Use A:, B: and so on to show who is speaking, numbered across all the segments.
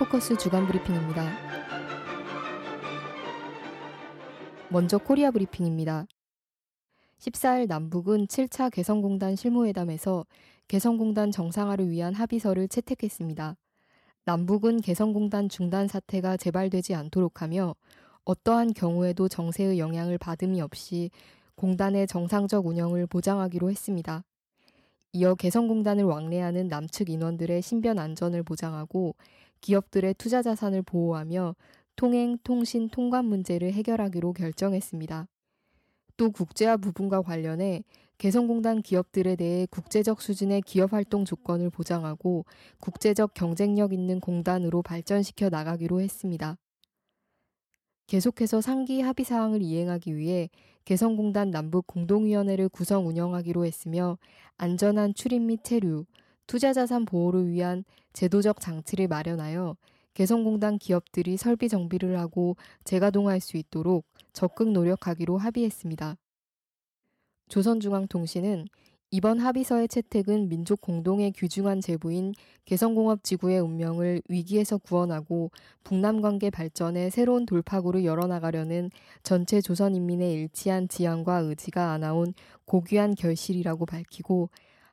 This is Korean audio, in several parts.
A: 포커스 주간 브리핑입니다. 먼저 코리아 브리핑입니다. 14일 남북은 7차 개성공단 실무회담에서 개성공단 정상화를 위한 합의서를 채택했습니다. 남북은 개성공단 중단 사태가 재발되지 않도록 하며 어떠한 경우에도 정세의 영향을 받음이 없이 공단의 정상적 운영을 보장하기로 했습니다. 이어 개성공단을 왕래하는 남측 인원들의 신변 안전을 보장하고 기업들의 투자 자산을 보호하며 통행, 통신, 통관 문제를 해결하기로 결정했습니다. 또 국제화 부분과 관련해 개성공단 기업들에 대해 국제적 수준의 기업 활동 조건을 보장하고 국제적 경쟁력 있는 공단으로 발전시켜 나가기로 했습니다. 계속해서 상기 합의 사항을 이행하기 위해 개성공단 남북 공동위원회를 구성 운영하기로 했으며 안전한 출입 및 체류, 투자자산 보호를 위한 제도적 장치를 마련하여 개성공단 기업들이 설비 정비를 하고 재가동할 수 있도록 적극 노력하기로 합의했습니다. 조선중앙통신은 이번 합의서의 채택은 민족 공동의 귀중한 제부인 개성공업지구의 운명을 위기에서 구원하고 북남 관계 발전에 새로운 돌파구를 열어나가려는 전체 조선인민의 일치한 지향과 의지가 안아온 고귀한 결실이라고 밝히고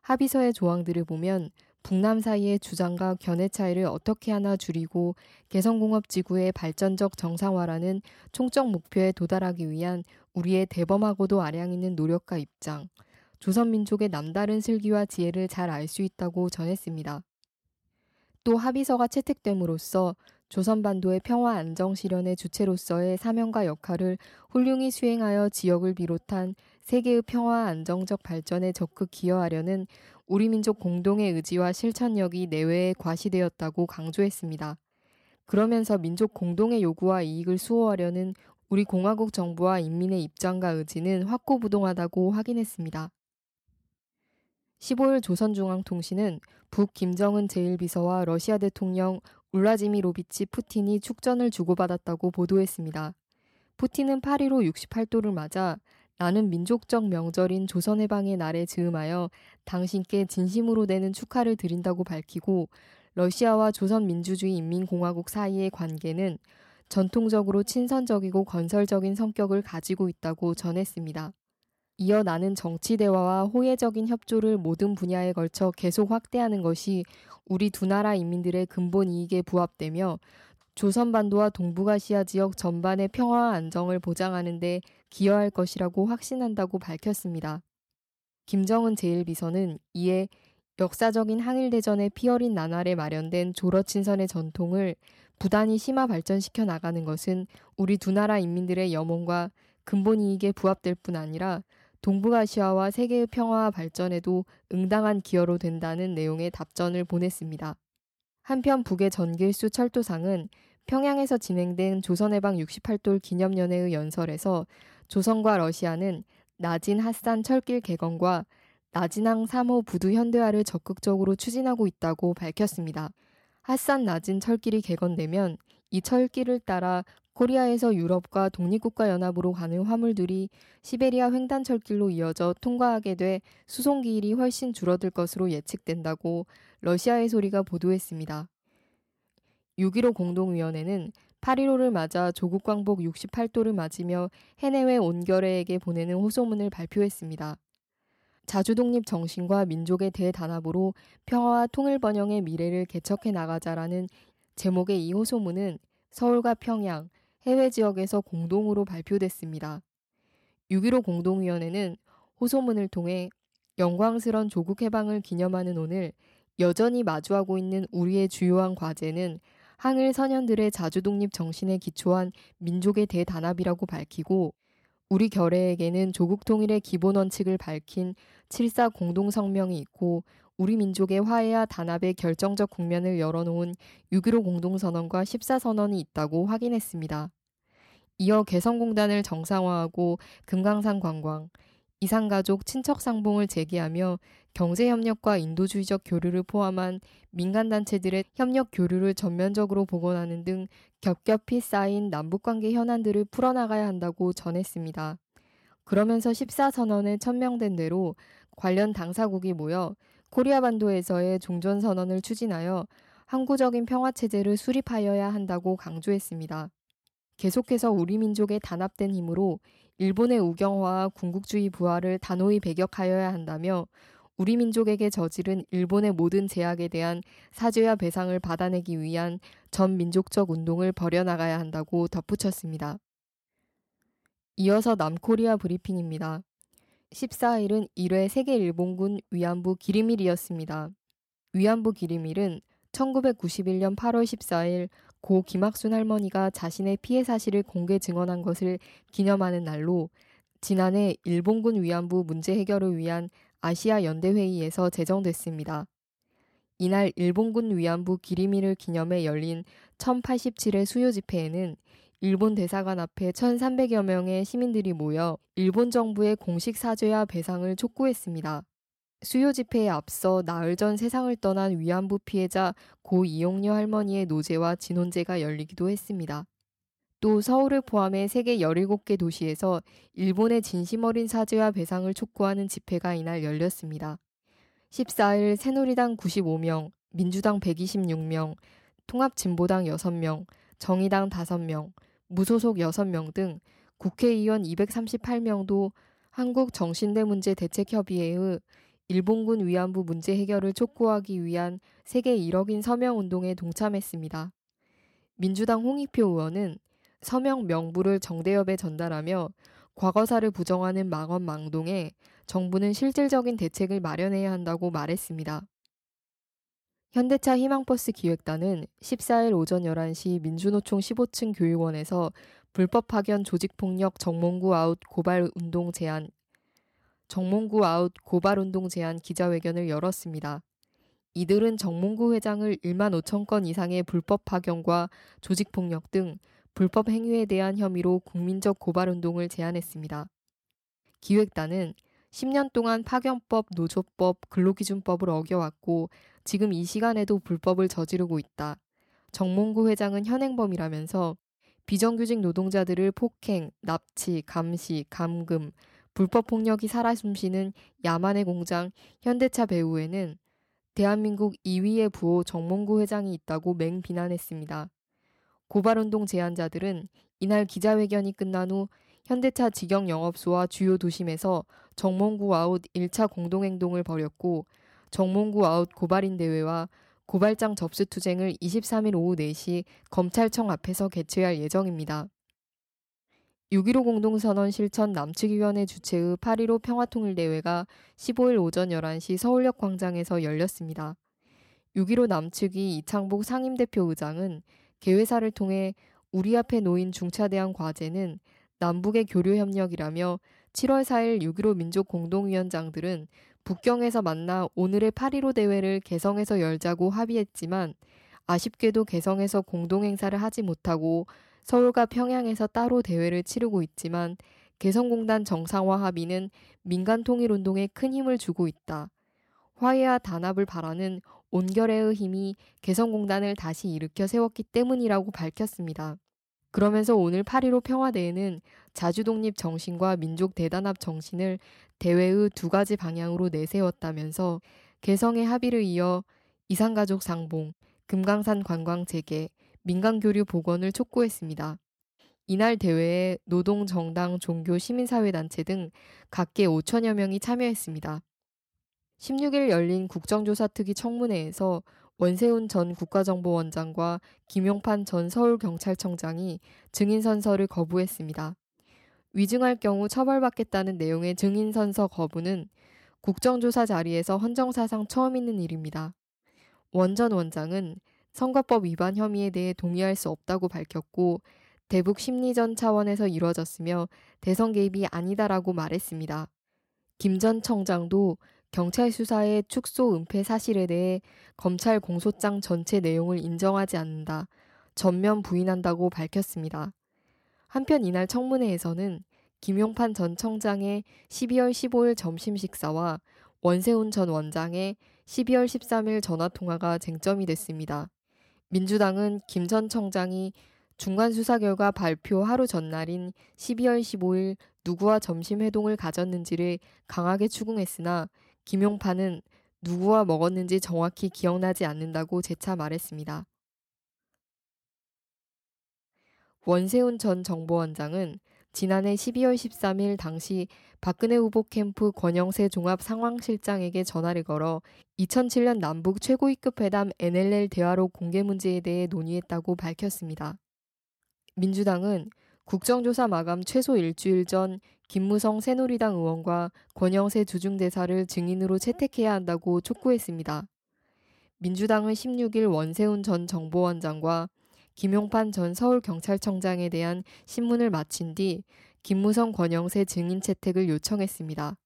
A: 합의서의 조항들을 보면 북남 사이의 주장과 견해 차이를 어떻게 하나 줄이고 개성공업 지구의 발전적 정상화라는 총적 목표에 도달하기 위한 우리의 대범하고도 아량 있는 노력과 입장, 조선민족의 남다른 슬기와 지혜를 잘 알 수 있다고 전했습니다. 또 합의서가 채택됨으로써 조선반도의 평화 안정 실현의 주체로서의 사명과 역할을 훌륭히 수행하여 지역을 비롯한 세계의 평화 안정적 발전에 적극 기여하려는 우리 민족 공동의 의지와 실천력이 내외에 과시되었다고 강조했습니다. 그러면서 민족 공동의 요구와 이익을 수호하려는 우리 공화국 정부와 인민의 입장과 의지는 확고부동하다고 확인했습니다. 15일 조선중앙통신은 북 김정은 제1비서와 러시아 대통령 울라지미로비치 푸틴이 축전을 주고받았다고 보도했습니다. 푸틴은 8.15 68도를 맞아 나는 민족적 명절인 조선해방의 날에 즈음하여 당신께 진심으로 되는 축하를 드린다고 밝히고 러시아와 조선민주주의 인민공화국 사이의 관계는 전통적으로 친선적이고 건설적인 성격을 가지고 있다고 전했습니다. 이어 나는 정치 대화와 호혜적인 협조를 모든 분야에 걸쳐 계속 확대하는 것이 우리 두 나라 인민들의 근본 이익에 부합되며 조선반도와 동북아시아 지역 전반의 평화와 안정을 보장하는 데 기여할 것이라고 확신한다고 밝혔습니다. 김정은 제1비서는 이에 역사적인 항일대전의 피어린 나날에 마련된 조러친선의 전통을 부단히 심화 발전시켜 나가는 것은 우리 두 나라 인민들의 염원과 근본 이익에 부합될 뿐 아니라 동북아시아와 세계의 평화와 발전에도 응당한 기여로 된다는 내용의 답전을 보냈습니다. 한편 북의 전길수 철도상은 평양에서 진행된 조선해방 68돌 기념연회의 연설에서 조선과 러시아는 나진 핫산 철길 개건과 나진항 3호 부두 현대화를 적극적으로 추진하고 있다고 밝혔습니다. 핫산 나진 철길이 개건되면 이 철길을 따라 코리아에서 유럽과 독립국가 연합으로 가는 화물들이 시베리아 횡단철길로 이어져 통과하게 돼 수송기일이 훨씬 줄어들 것으로 예측된다고 러시아의 소리가 보도했습니다. 6.15 공동위원회는 8.15를 맞아 조국 광복 68도를 맞으며 해내외 온결회에게 보내는 호소문을 발표했습니다. 자주독립 정신과 민족의 대단합으로 평화와 통일 번영의 미래를 개척해 나가자라는 제목의 이 호소문은 서울과 평양, 해외 지역에서 공동으로 발표됐습니다. 6.15 공동위원회는 호소문을 통해 영광스런 조국 해방을 기념하는 오늘 여전히 마주하고 있는 우리의 주요한 과제는 항일 선현들의 자주독립 정신에 기초한 민족의 대단합이라고 밝히고 우리 결례에게는 조국 통일의 기본 원칙을 밝힌 7.4 공동성명이 있고 우리 민족의 화해와 단합의 결정적 국면을 열어놓은 6.15 공동선언과 14선언이 있다고 확인했습니다. 이어 개성공단을 정상화하고 금강산 관광, 이산가족 친척상봉을 재개하며 경제협력과 인도주의적 교류를 포함한 민간단체들의 협력 교류를 전면적으로 복원하는 등 겹겹이 쌓인 남북관계 현안들을 풀어나가야 한다고 전했습니다. 그러면서 14선언에 천명된 대로 관련 당사국이 모여 코리아 반도에서의 종전 선언을 추진하여 항구적인 평화 체제를 수립하여야 한다고 강조했습니다. 계속해서 우리 민족의 단합된 힘으로 일본의 우경화와 군국주의 부활을 단호히 배격하여야 한다며 우리 민족에게 저지른 일본의 모든 제약에 대한 사죄와 배상을 받아내기 위한 전 민족적 운동을 벌여나가야 한다고 덧붙였습니다. 이어서 남코리아 브리핑입니다. 14일은 1회 세계 일본군 위안부 기림일이었습니다. 위안부 기림일은 1991년 8월 14일 고 김학순 할머니가 자신의 피해 사실을 공개 증언한 것을 기념하는 날로 지난해 일본군 위안부 문제 해결을 위한 아시아 연대회의에서 제정됐습니다. 이날 일본군 위안부 기리미를 기념해 열린 1087회 수요 집회에는 일본 대사관 앞에 1,300여 명의 시민들이 모여 일본 정부의 공식 사죄와 배상을 촉구했습니다. 수요 집회에 앞서 나흘 전 세상을 떠난 위안부 피해자 고 이용녀 할머니의 노제와 진혼제가 열리기도 했습니다. 또 서울을 포함해 세계 17개 도시에서 일본의 진심 어린 사죄와 배상을 촉구하는 집회가 이날 열렸습니다. 14일 새누리당 95명, 민주당 126명, 통합진보당 6명, 정의당 5명, 무소속 6명 등 국회의원 238명도 한국정신대문제대책협의회의 일본군 위안부 문제 해결을 촉구하기 위한 세계 1억인 서명 운동에 동참했습니다. 민주당 홍익표 의원은 서명 명부를 정대협에 전달하며 과거사를 부정하는 망언 망동에 정부는 실질적인 대책을 마련해야 한다고 말했습니다. 현대차 희망버스 기획단은 14일 오전 11시 민주노총 15층 교육원에서 불법 파견 조직폭력 정몽구 아웃 고발 운동 제안 정몽구 아웃 고발 운동 제안 기자회견을 열었습니다. 이들은 정몽구 회장을 1만 5천 건 이상의 불법 파견과 조직폭력 등 불법 행위에 대한 혐의로 국민적 고발 운동을 제안했습니다. 기획단은 10년 동안 파견법, 노조법, 근로기준법을 어겨왔고 지금 이 시간에도 불법을 저지르고 있다. 정몽구 회장은 현행범이라면서 비정규직 노동자들을 폭행, 납치, 감시, 감금, 불법 폭력이 살아 숨쉬는 야만의 공장 현대차 배후에는 대한민국 2위의 부호 정몽구 회장이 있다고 맹비난했습니다. 고발운동 제안자들은 이날 기자회견이 끝난 후 현대차 직영 영업소와 주요 도심에서 정몽구 아웃 1차 공동행동을 벌였고 정몽구 아웃 고발인 대회와 고발장 접수 투쟁을 23일 오후 4시 검찰청 앞에서 개최할 예정입니다. 6.15 공동선언 실천 남측위원회 주최의 8.15 평화통일대회가 15일 오전 11시 서울역 광장에서 열렸습니다. 6.15 남측위 이창복 상임대표 의장은 개회사를 통해 우리 앞에 놓인 중차대한 과제는 남북의 교류 협력이라며 7월 4일 6.15 민족 공동위원장들은 북경에서 만나 오늘의 8.15 대회를 개성에서 열자고 합의했지만 아쉽게도 개성에서 공동행사를 하지 못하고 서울과 평양에서 따로 대회를 치르고 있지만 개성공단 정상화 합의는 민간 통일 운동에 큰 힘을 주고 있다. 화해와 단합을 바라는 온결의 힘이 개성공단을 다시 일으켜 세웠기 때문이라고 밝혔습니다. 그러면서 오늘 8.15 평화대회는 자주독립 정신과 민족 대단합 정신을 대회의 두 가지 방향으로 내세웠다면서 개성의 합의를 이어 이산가족 상봉, 금강산 관광 재개, 민간교류 복원을 촉구했습니다. 이날 대회에 노동, 정당, 종교, 시민사회단체 등 각계 5천여 명이 참여했습니다. 16일 열린 국정조사 특위 청문회에서 원세훈 전 국가정보원장과 김용판 전 서울경찰청장이 증인선서를 거부했습니다. 위증할 경우 처벌받겠다는 내용의 증인선서 거부는 국정조사 자리에서 헌정사상 처음 있는 일입니다. 원 전 원장은 선거법 위반 혐의에 대해 동의할 수 없다고 밝혔고 대북 심리전 차원에서 이루어졌으며 대선 개입이 아니다라고 말했습니다. 김 전 청장도 경찰 수사의 축소 은폐 사실에 대해 검찰 공소장 전체 내용을 인정하지 않는다. 전면 부인한다고 밝혔습니다. 한편 이날 청문회에서는 김용판 전 청장의 12월 15일 점심 식사와 원세훈 전 원장의 12월 13일 전화 통화가 쟁점이 됐습니다. 민주당은 김 전 청장이 중간 수사 결과 발표 하루 전날인 12월 15일 누구와 점심 회동을 가졌는지를 강하게 추궁했으나 김용판은 누구와 먹었는지 정확히 기억나지 않는다고 재차 말했습니다. 원세훈 전 정보원장은 지난해 12월 13일 당시 박근혜 후보 캠프 권영세 종합 상황실장에게 전화를 걸어 2007년 남북 최고위급 회담 NLL 대화로 공개 문제에 대해 논의했다고 밝혔습니다. 민주당은 국정조사 마감 최소 일주일 전 김무성 새누리당 의원과 권영세 주중대사를 증인으로 채택해야 한다고 촉구했습니다. 민주당은 16일 원세훈 전 정보원장과 김용판 전 서울경찰청장에 대한 신문을 마친 뒤 김무성 권영세 증인 채택을 요청했습니다.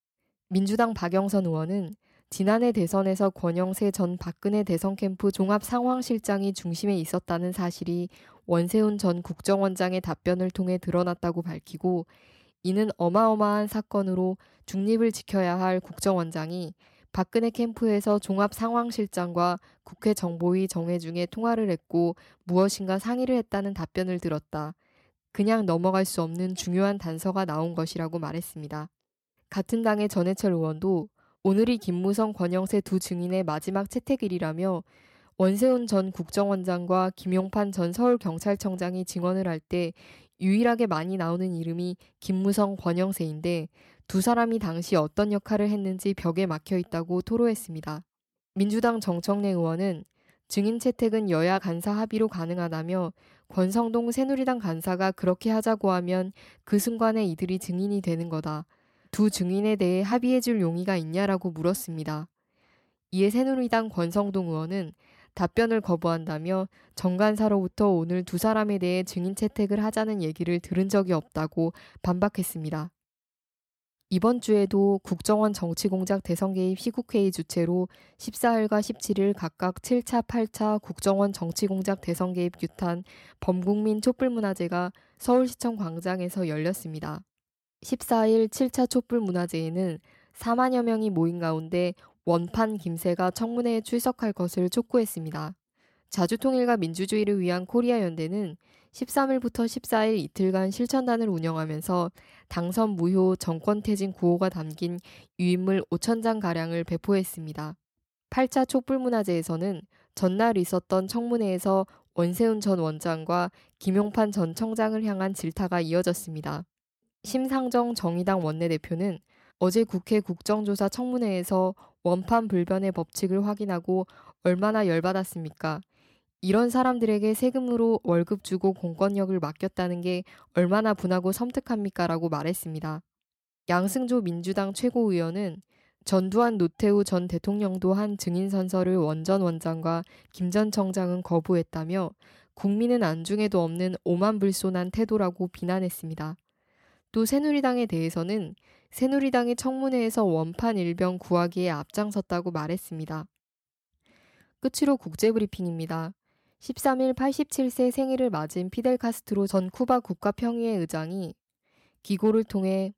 A: 민주당 박영선 의원은 지난해 대선에서 권영세 전 박근혜 대선 캠프 종합 상황실장이 중심에 있었다는 사실이 원세훈 전 국정원장의 답변을 통해 드러났다고 밝히고 이는 어마어마한 사건으로 중립을 지켜야 할 국정원장이 박근혜 캠프에서 종합상황실장과 국회 정보위 정회 중에 통화를 했고 무엇인가 상의를 했다는 답변을 들었다. 그냥 넘어갈 수 없는 중요한 단서가 나온 것이라고 말했습니다. 같은 당의 전해철 의원도 오늘이 김무성 권영세 두 증인의 마지막 채택일이라며 원세훈 전 국정원장과 김용판 전 서울경찰청장이 증언을 할 때 유일하게 많이 나오는 이름이 김무성 권영세인데 두 사람이 당시 어떤 역할을 했는지 벽에 막혀 있다고 토로했습니다. 민주당 정청래 의원은 증인 채택은 여야 간사 합의로 가능하다며 권성동 새누리당 간사가 그렇게 하자고 하면 그 순간에 이들이 증인이 되는 거다. 두 증인에 대해 합의해줄 용의가 있냐라고 물었습니다. 이에 새누리당 권성동 의원은 답변을 거부한다며 정간사로부터 오늘 두 사람에 대해 증인 채택을 하자는 얘기를 들은 적이 없다고 반박했습니다. 이번 주에도 국정원 정치공작 대선 개입 시국회의 주최로 14일과 17일 각각 7차, 8차 국정원 정치공작 대선 개입 규탄 범국민 촛불문화제가 서울시청 광장에서 열렸습니다. 14일 7차 촛불문화제에는 4만여 명이 모인 가운데 원판 김새가 청문회에 출석할 것을 촉구했습니다. 자주통일과 민주주의를 위한 코리아 연대는 13일부터 14일 이틀간 실천단을 운영하면서 당선 무효 정권 퇴진 구호가 담긴 유인물 5천장 가량을 배포했습니다. 8차 촛불문화제에서는 전날 있었던 청문회에서 원세훈 전 원장과 김용판 전 청장을 향한 질타가 이어졌습니다. 심상정 정의당 원내대표는 어제 국회 국정조사 청문회에서 원판 불변의 법칙을 확인하고 얼마나 열받았습니까? 이런 사람들에게 세금으로 월급 주고 공권력을 맡겼다는 게 얼마나 분하고 섬뜩합니까? 라고 말했습니다. 양승조 민주당 최고위원은 전두환 노태우 전 대통령도 한 증인 선서를 원전 원장과 김 전 청장은 거부했다며 국민은 안중에도 없는 오만불손한 태도라고 비난했습니다. 또 새누리당에 대해서는 새누리당이 청문회에서 원판 일병 구하기에 앞장섰다고 말했습니다. 끝으로 국제브리핑입니다. 13일 87세 생일을 맞은 피델 카스트로 전 쿠바 국가평의회 의장이 기고를 통해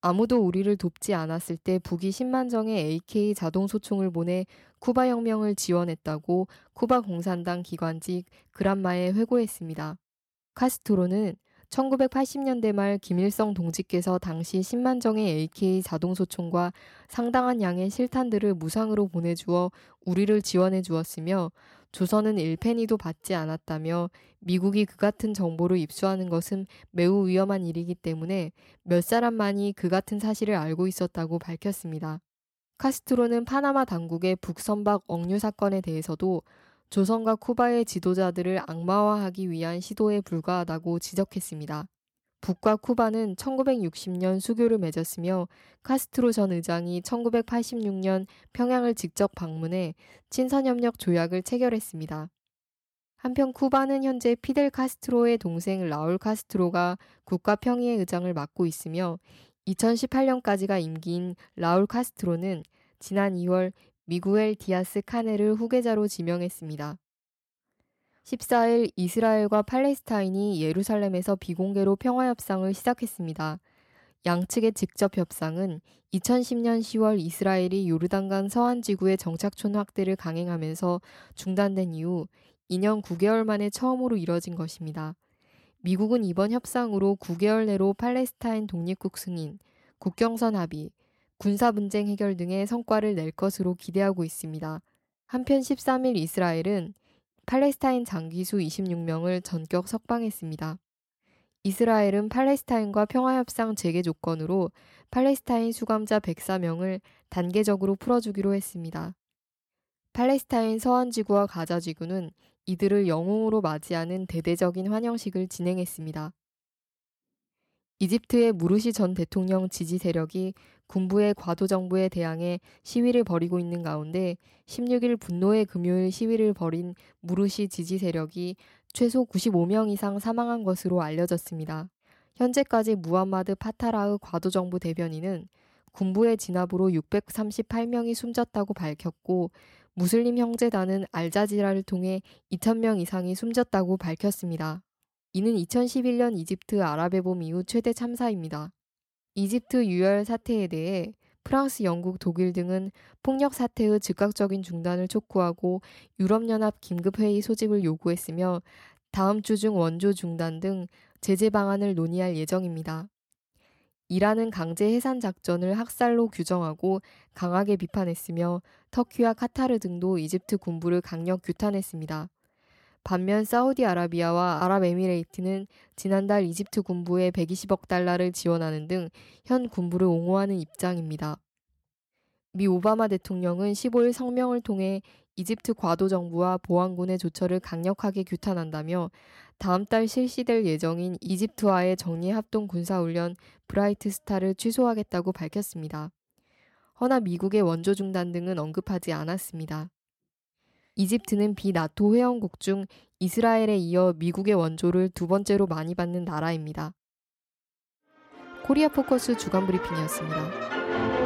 A: 아무도 우리를 돕지 않았을 때 북이 10만 정의 AK 자동 소총을 보내 쿠바 혁명을 지원했다고 쿠바 공산당 기관직 그란마에 회고했습니다. 카스트로는 1980년대 말 김일성 동지께서 당시 10만 정의 AK 자동소총과 상당한 양의 실탄들을 무상으로 보내주어 우리를 지원해 주었으며 조선은 1페니도 받지 않았다며 미국이 그 같은 정보를 입수하는 것은 매우 위험한 일이기 때문에 몇 사람만이 그 같은 사실을 알고 있었다고 밝혔습니다. 카스트로는 파나마 당국의 북선박 억류 사건에 대해서도 조선과 쿠바의 지도자들을 악마화하기 위한 시도에 불과하다고 지적했습니다. 북과 쿠바는 1960년 수교를 맺었으며 카스트로 전 의장이 1986년 평양을 직접 방문해 친선협력 조약을 체결했습니다. 한편 쿠바는 현재 피델 카스트로의 동생 라울 카스트로가 국가 평의회 의장을 맡고 있으며 2018년까지가 임기인 라울 카스트로는 지난 2월 미구엘 디아스 카네를 후계자로 지명했습니다. 14일 이스라엘과 팔레스타인이 예루살렘에서 비공개로 평화협상을 시작했습니다. 양측의 직접 협상은 2010년 10월 이스라엘이 요르단강 서안 지구의 정착촌 확대를 강행하면서 중단된 이후 2년 9개월 만에 처음으로 이뤄진 것입니다. 미국은 이번 협상으로 9개월 내로 팔레스타인 독립국 승인, 국경선 합의, 군사 분쟁 해결 등의 성과를 낼 것으로 기대하고 있습니다. 한편 13일 이스라엘은 팔레스타인 장기수 26명을 전격 석방했습니다. 이스라엘은 팔레스타인과 평화협상 재개 조건으로 팔레스타인 수감자 104명을 단계적으로 풀어주기로 했습니다. 팔레스타인 서안지구와 가자지구는 이들을 영웅으로 맞이하는 대대적인 환영식을 진행했습니다. 이집트의 무르시 전 대통령 지지 세력이 군부의 과도 정부에 대항해 시위를 벌이고 있는 가운데 16일 분노의 금요일 시위를 벌인 무르시 지지 세력이 최소 95명 이상 사망한 것으로 알려졌습니다. 현재까지 무함마드 파타라흐 과도 정부 대변인은 군부의 진압으로 638명이 숨졌다고 밝혔고 무슬림 형제단은 알자지라를 통해 2,000명 이상이 숨졌다고 밝혔습니다. 이는 2011년 이집트 아랍의 봄 이후 최대 참사입니다. 이집트 유혈 사태에 대해 프랑스, 영국, 독일 등은 폭력 사태의 즉각적인 중단을 촉구하고 유럽연합 긴급회의 소집을 요구했으며 다음 주 중 원조 중단 등 제재 방안을 논의할 예정입니다. 이란은 강제 해산 작전을 학살로 규정하고 강하게 비판했으며 터키와 카타르 등도 이집트 군부를 강력 규탄했습니다. 반면 사우디아라비아와 아랍에미레이트는 지난달 이집트 군부에 120억 달러를 지원하는 등 현 군부를 옹호하는 입장입니다. 미 오바마 대통령은 15일 성명을 통해 이집트 과도 정부와 보안군의 조처를 강력하게 규탄한다며 다음 달 실시될 예정인 이집트와의 정리 합동 군사훈련 브라이트 스타를 취소하겠다고 밝혔습니다. 허나 미국의 원조 중단 등은 언급하지 않았습니다. 이집트는 비나토 회원국 중 이스라엘에 이어 미국의 원조를 두 번째로 많이 받는 나라입니다. 코리아 포커스 주간 브리핑이었습니다.